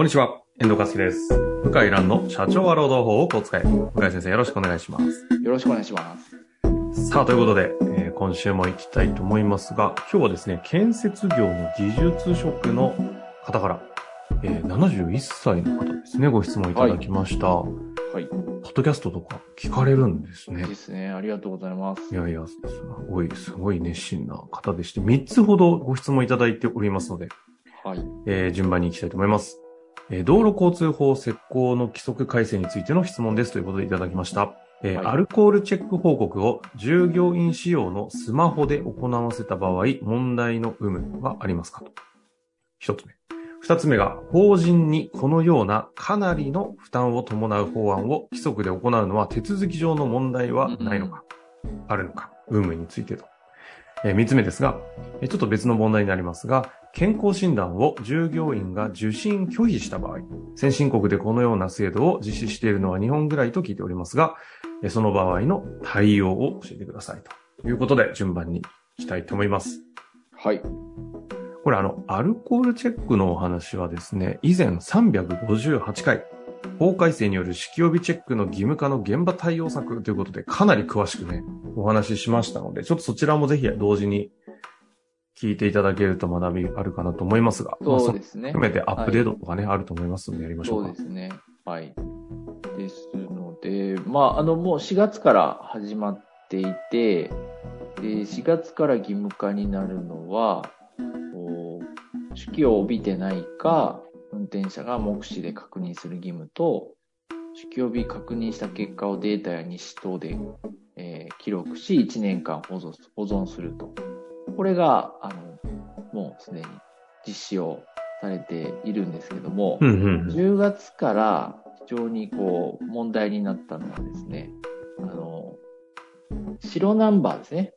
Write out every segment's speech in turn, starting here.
こんにちは、遠藤和樹です。向井蘭の社長は労働法をお使い。向井先生よろしくお願いします。よろしくお願いします。さあ、ということで、えー今週も行きたいと思いますが、今日はですね、建設業の技術職の方から、えー71歳の方ですね、ご質問いただきました。はい。ポッドキャストとか聞かれるんですねで。すね。ありがとうございます。いやいや、すごい、すごい熱心な方でして、3つほどご質問いただいておりますので、はい。えー順番に行きたいと思います。えー道路交通法施行の規則改正についての質問ですということでいただきました。えーはいアルコールチェック報告を従業員使用のスマホで行わせた場合、問題の有無はありますか？と。一つ目。二つ目が、法人にこのようなかなりの負担を伴う法案を規則で行うのは手続き上の問題はないのか、あるのか、有無についてと。えー三つ目ですが、えーちょっと別の問題になりますが、健康診断を従業員が受診拒否した場合、先進国でこのような制度を実施しているのは日本ぐらいと聞いておりますが、えーその場合の対応を教えてくださいということで順番に行きたいと思います。はい。これあの、アルコールチェックのお話はですね、以前358回、法改正による式予備チェックの義務化の現場対応策ということで、かなり詳しくね、お話ししましたので、ちょっとそちらもぜひ同時に聞いていただけると学びあるかなと思いますが、まあそうですね。含めてアップデートとかね、あると思いますのでやりましょそううか。ですね。はい。ですので、まあ、あの、もう4月から始まっていて、で4月から義務化になるのは、手記を帯びてないか、運転者が目視で確認する義務と、手記を帯び確認した結果をデータや日誌等で、えー記録し、1年間保存保存すると。これが、あの、もうすでに実施をされているんですけども、うんうんうん。10月から非常にこう問題になったのはですね、あの、白ナンバーですね。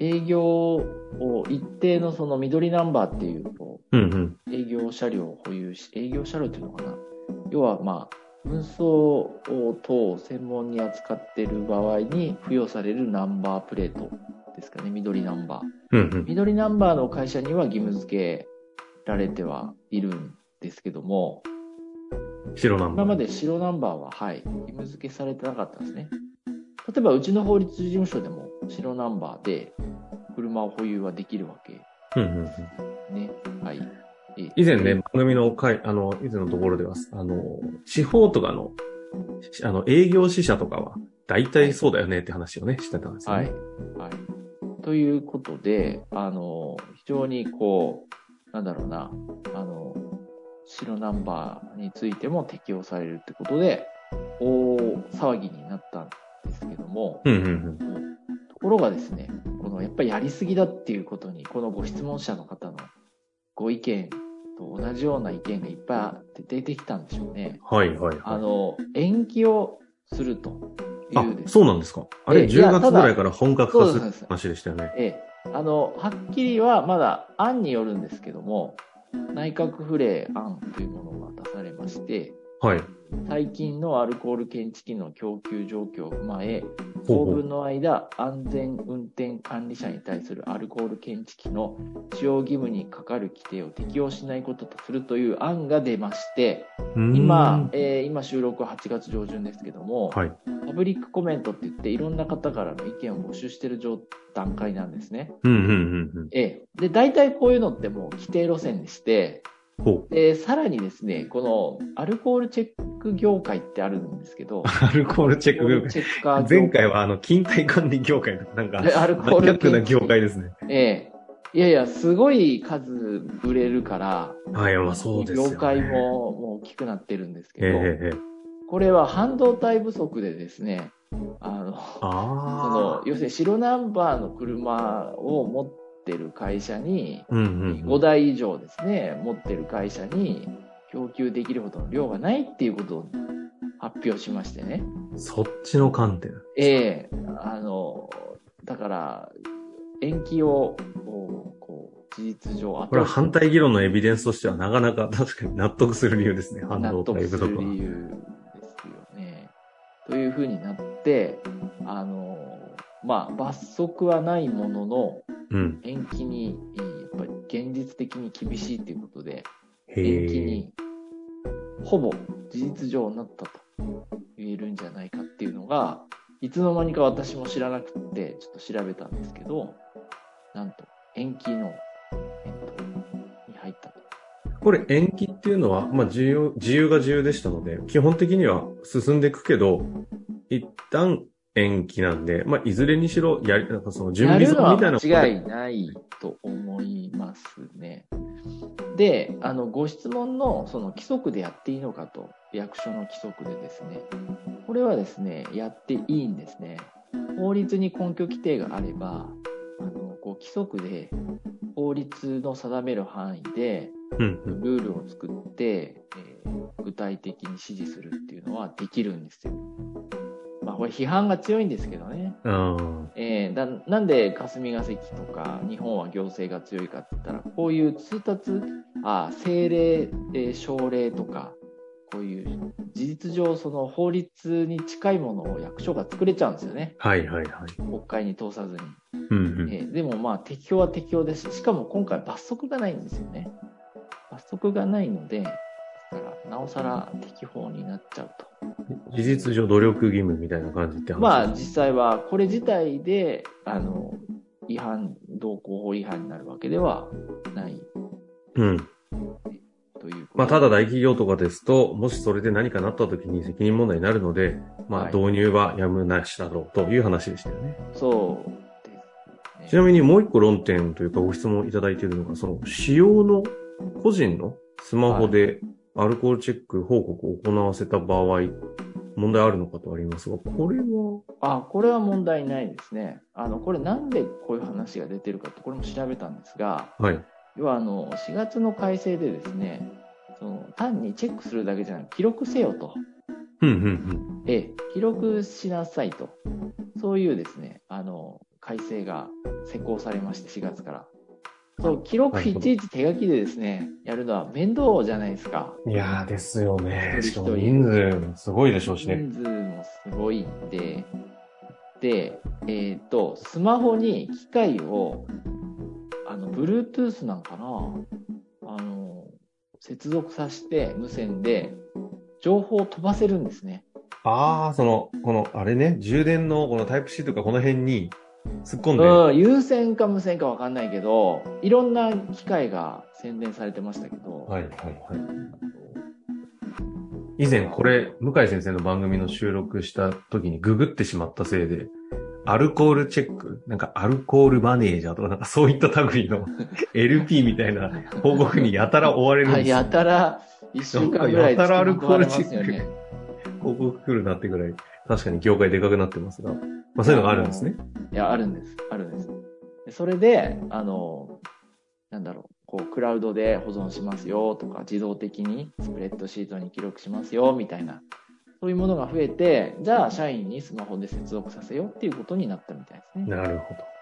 営業を一定のその緑ナンバーっていうこうんうん。う営業車両を保有し、営業車両っていうのかな。要はまあ、運送を等を専門に扱っている場合に付与されるナンバープレートですかね、緑ナンバー。うんうん。緑ナンバーの会社には義務付けられてはいるんですけども、白ナンバー。今まで白ナンバーは、はい、義務付けされてなかったんですね。例えば、うちの法律事務所でも白ナンバーで車を保有はできるわけうんうんうん。ね。はい。え以前ね、番組の回、あの、以前のところでは、あの、地方とかの、しあの、営業支社とかは、大体そうだよねって話をね、してたんですよはね。い。はい。ということで、あの、非常にこう、なんだろうな、あの、白ナンバーについても適用されるってことで、大騒ぎになったんですけども、うんうんうん。ところがですね、このやっぱりやりすぎだっていうことに、このご質問者の方のご意見と同じような意見がいっぱい出てきたんでしょうね。はいはいはい。あの、延期をするといあそうなんですか。あれ、えいや10月ぐらいから本格化する話でしたよね。ええ、あの、はっきりはまだ案によるんですけども、内閣府令案というものが出されまして、はい。最近のアルコール検知器の供給状況を踏まえ、当分の間、安全運転管理者に対するアルコール検知器の使用義務にかかる規定を適用しないこととするという案が出まして、今、えー今収録は8月上旬ですけども、はい。パブリックコメントって言って、いろんな方からの意見を募集している状段階なんですね。大体こういうのってもう規定路線でして。で、さらにですね、このアルコールチェック業界ってあるんですけど、アルコールチェック業界。チェッカー業前回はあの、勤怠管理業界なんか、でアルコールマニアックな業界ですね。ええ。いやいや、すごい数売れるから、はい、まあそうですよね。業界ももう大きくなってるんですけど、ええええ。これは半導体不足でですね、あの、そあの、要するに白ナンバーの車を持ってる会社に、あ。うんうん5台以上ですね、持ってる会社に供給できるほどの量がないっていうことを発表しましてね。そっちの観点。ええあの、だから、延期を、こう、事実上、これは反対議論のエビデンスとしてはなかなか確かに納得する理由ですね。半納導得する体不足は。理由ですよね。というふうになって、あの、まあ、罰則はないものの、うん。延期に、やっぱり現実的に厳しいということで、へ延期え。にほぼ事実上なったと言えるんじゃないかっていうのが、いつの間にか私も知らなくて、ちょっと調べたんですけど、なんと延期の、えっと、に入ったと。これ延期っていうのは、まあ自由、自由が自由でしたので、基本的には進んでいくけど、一旦延期なんで、まあいずれにしろ、やり、なんかその準備みたいな間違いないと思いますね。で、あの、ご質問のその規則でやっていいのかと、役所の規則でですね、これはですね、やっていいんですね。法律に根拠規定があれば、あの、こう規則で法律の定める範囲でうんうん。ルールを作って、えー具体的に指示するっていうのはできるんですよ。まあ、これ批判が強いんですけどね。あえーだなんで霞が関とか日本は行政が強いかって言ったらこういう通達あ政令、えー省令とかこういう事実上その法律に近いものを役所が作れちゃうんですよねあ。はいはいはい。国会に通さずに、うんうん。えーでもまあ適用は適用ですししかも今回罰則がないんですよね罰則がないのでだからなおさら適法になっちゃうと事実上努力義務みたいな感じって話まあ実際はこれ自体であの違反道交法違反になるわけではない。うん。というまあ、ただ大企業とかですと、もしそれで何かなった時に責任問題になるので、まあ、はい。導入はやむなしだろうという話でしたよね。そうですね。ちなみにもう一個論点というかご質問いただいているのが、その使用の個人のスマホでアルコールチェック報告を行わせた場合、問題あるのかとありますが、これは、あこれは問題ないですね。あのこれなんでこういう話が出てるかってこれも調べたんですがはい。要はあの4月の改正でですねその単にチェックするだけじゃなく記録せよと。うん、うん、ええ、記録しなさいと、そういうですね、あの、改正が施行されまして、4月から。そう、記録いちいち手書きでですね、やるのは面倒じゃないですか。うん。いやーですよね。しかも人数もすごいでしょうしね。人数もすごいんで、で、えっ、と、スマホに機械を、あの、Bluetooth なんかなあの、接続させて無線で情報を飛ばせるんですね。ああ、その、この、あれね、充電のこのタイプ C とかこの辺に突っ込んで、うん、有線か無線か分かんないけど、いろんな機械が宣伝されてましたけど、はいはいはい。以前これ、向井先生の番組の収録した時にググってしまったせいで、アルコールチェック、なんかアルコールマネージャーとかなんかそういった類の LP みたいな報告にやたら追われるんはいですよ。や。たら、一週間ぐらいやたらアルコールチェック付きまとわれますよね。報告来るなってぐらい、確かに業界でかくなってますが、まあそういうのがあるんですね。いや、あるんです。あるんです。でそれで、あの、なんだろう、こう、クラウドで保存しますよとか、自動的にスプレッドシートに記録しますよみたいな、そういうものが増えて、じゃあ、社員にスマホで接続させようっていうことになったみたいですね。なるほど。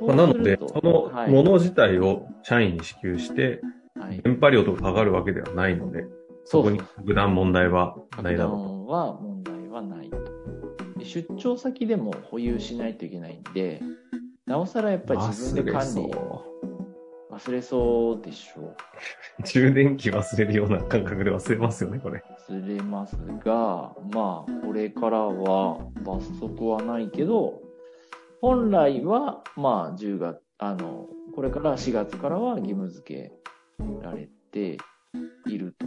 まあ、なので、そのはいもの自体を社員に支給して、はい電波量とかかかるわけではないので、そこに特段問題はないだろうと。段は問題はない出張先でも保有しないといけないんで、なおさらやっぱり自分で管理忘れそう忘れそうでしょ充電器忘れるような感覚で忘れますよね、これ。う。忘れますが、まあ、これからは罰則はないけど、本来は、まあ、10月、あの、これから4月からは義務付けられていると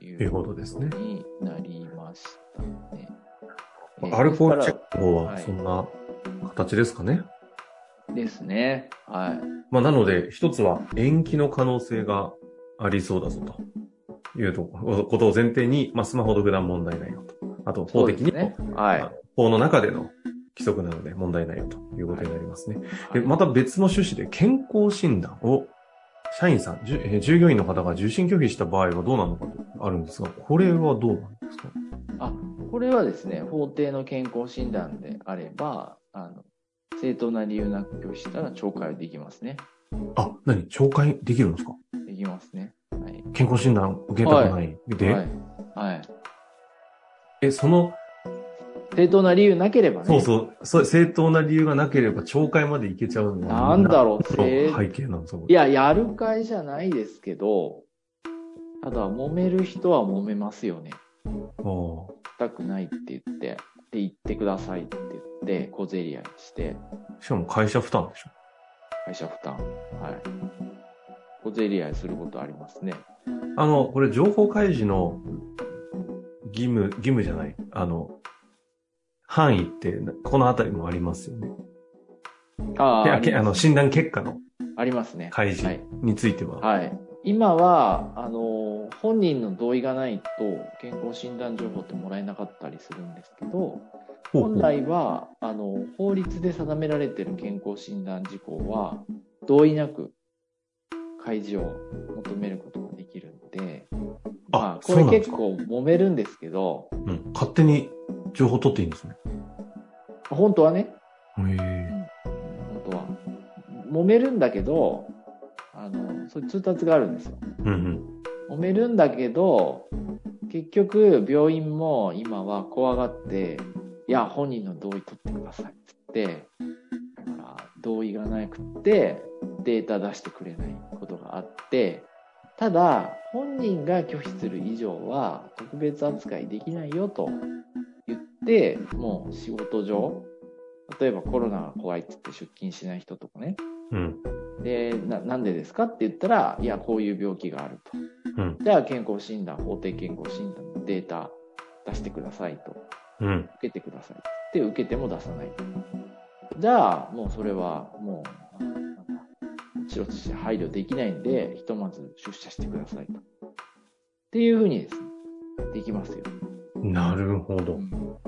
いといううことですねになりましたね。えーアルコールチェックの方ははいそんな形ですかね？ですね。はい。まあ、なので、一つは延期の可能性がありそうだぞというとことを前提に、まあ、スマホ独断問題ないよと。あと、法的にね。はい。まあ法の中での規則なので問題ないよということになりますね。で、また別の趣旨で健康診断を社員さん、じゅえー従業員の方が受診拒否した場合はどうなのかとあるんですが、これはどうなんですか？あ、これはですね、法定の健康診断であれば、あの、正当な理由なく拒否したら懲戒できますね。あ、何？懲戒できるんですか？できますね。はい。健康診断受けたくない。で、はい。はい。え、その、正当な理由なければね。そうそう、そう正当な理由がなければ懲戒までいけちゃうのはなんだろう背景なんですかいや、やる会じゃないですけど、ただ、揉める人は揉めますよね。したくないって言って、で、言ってくださいって言って、小競り合いして、しかも会社負担でしょ。会社負担。はい。小競り合いすることありますね。あの、これ情報開示の義務、義務じゃない。あの、範囲って、このあたりもありますよね。ああ、あの、診断結果のありますね。開示はい。については。はい。今は、あの、本人の同意がないと、健康診断情報ってもらえなかったりするんですけど、本来は、あの、法律で定められている健康診断事項は、同意なく開示を求めることができるんで、あまあ、これ結構揉めるんですけど、うん。勝手に情報取っていいんですね。本当はね、へえ。本当は。揉めるんだけど、あの、そういう通達があるんですよ。うんうん。揉めるんだけど、結局、病院も今は怖がって、いや、本人の同意取ってくださいっつって、だから同意がなくって、データ出してくれないことがあって、ただ、本人が拒否する以上は特別扱いできないよと言って、もう仕事上、例えばコロナが怖いっつって出勤しない人とかね、うん。で、ななんでですかって言ったら、いや、こういう病気があると。うん。じゃあ健康診断、法定健康診断のデータ出してくださいと。うん。受けてくださいって受けても出さないと。じゃあ、もうそれはもう、なんだうちとして配慮できないんで、ひとまず出社してくださいと。っていうふうにですね、できますよ。なるほど。うん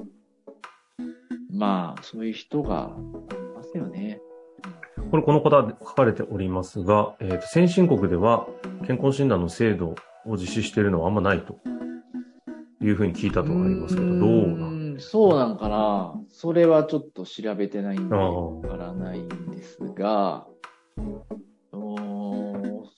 まあ、そういう人がいますよね。これ、この方で書かれておりますが、えっ、と、先進国では健康診断の制度を実施しているのはあんまないというふうに聞いたとありますけど、どうなんそうなんかな。それはちょっと調べてないんで、わからないんですが、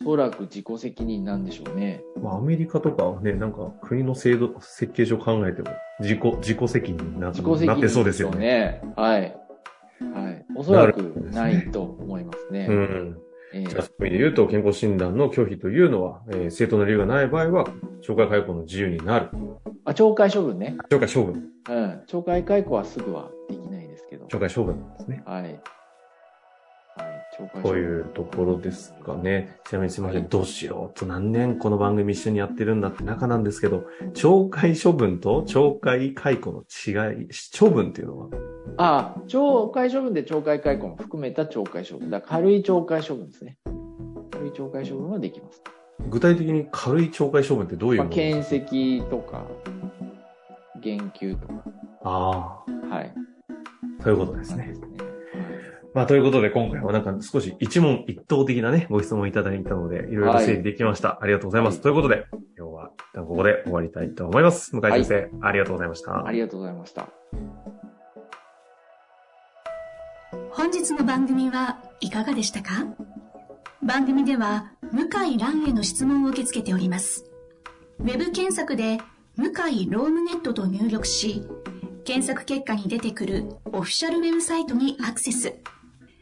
そらく自己責任なんでしょうね。まあ、アメリカとかはね、なんか国の制度、設計上考えても、自己、自己責任にな自己責任なってそうですよね。ね。はい。はい。おそらくないと思いますね。うん。ええじゃあ、そういう意味で言うと、健康診断の拒否というのは、えー正当な理由がない場合は、懲戒解雇の自由になる。あ、懲戒処分ね。懲戒処分。うん。懲戒解雇はすぐはできないですけど。懲戒処分ですね。はい。こういうところですかね。ちなみにすみません。はいどうしようと何年この番組一緒にやってるんだって中なんですけど、懲戒処分と懲戒解雇の違い、処分っていうのは、ああ、懲戒処分で懲戒解雇も含めた懲戒処分。だ軽い懲戒処分ですね。軽い懲戒処分はできます。具体的に軽い懲戒処分ってどういうまあ、もの検責とか、減給とか。あはい。あ、そういうことですね。まあ、ということで今回はなんか少し一問一答的なね、ご質問いただいたので、いろいろ整理できました。ありがとうございます。はいということで、今日は一旦ここで終わりたいと思います。向井先生、ありがとうございました。ありがとうございました。本日の番組はいかがでしたか？番組では向井蘭への質問を受け付けております。ウェブ検索で向井ロームネットと入力し、検索結果に出てくるオフィシャルウェブサイトにアクセス。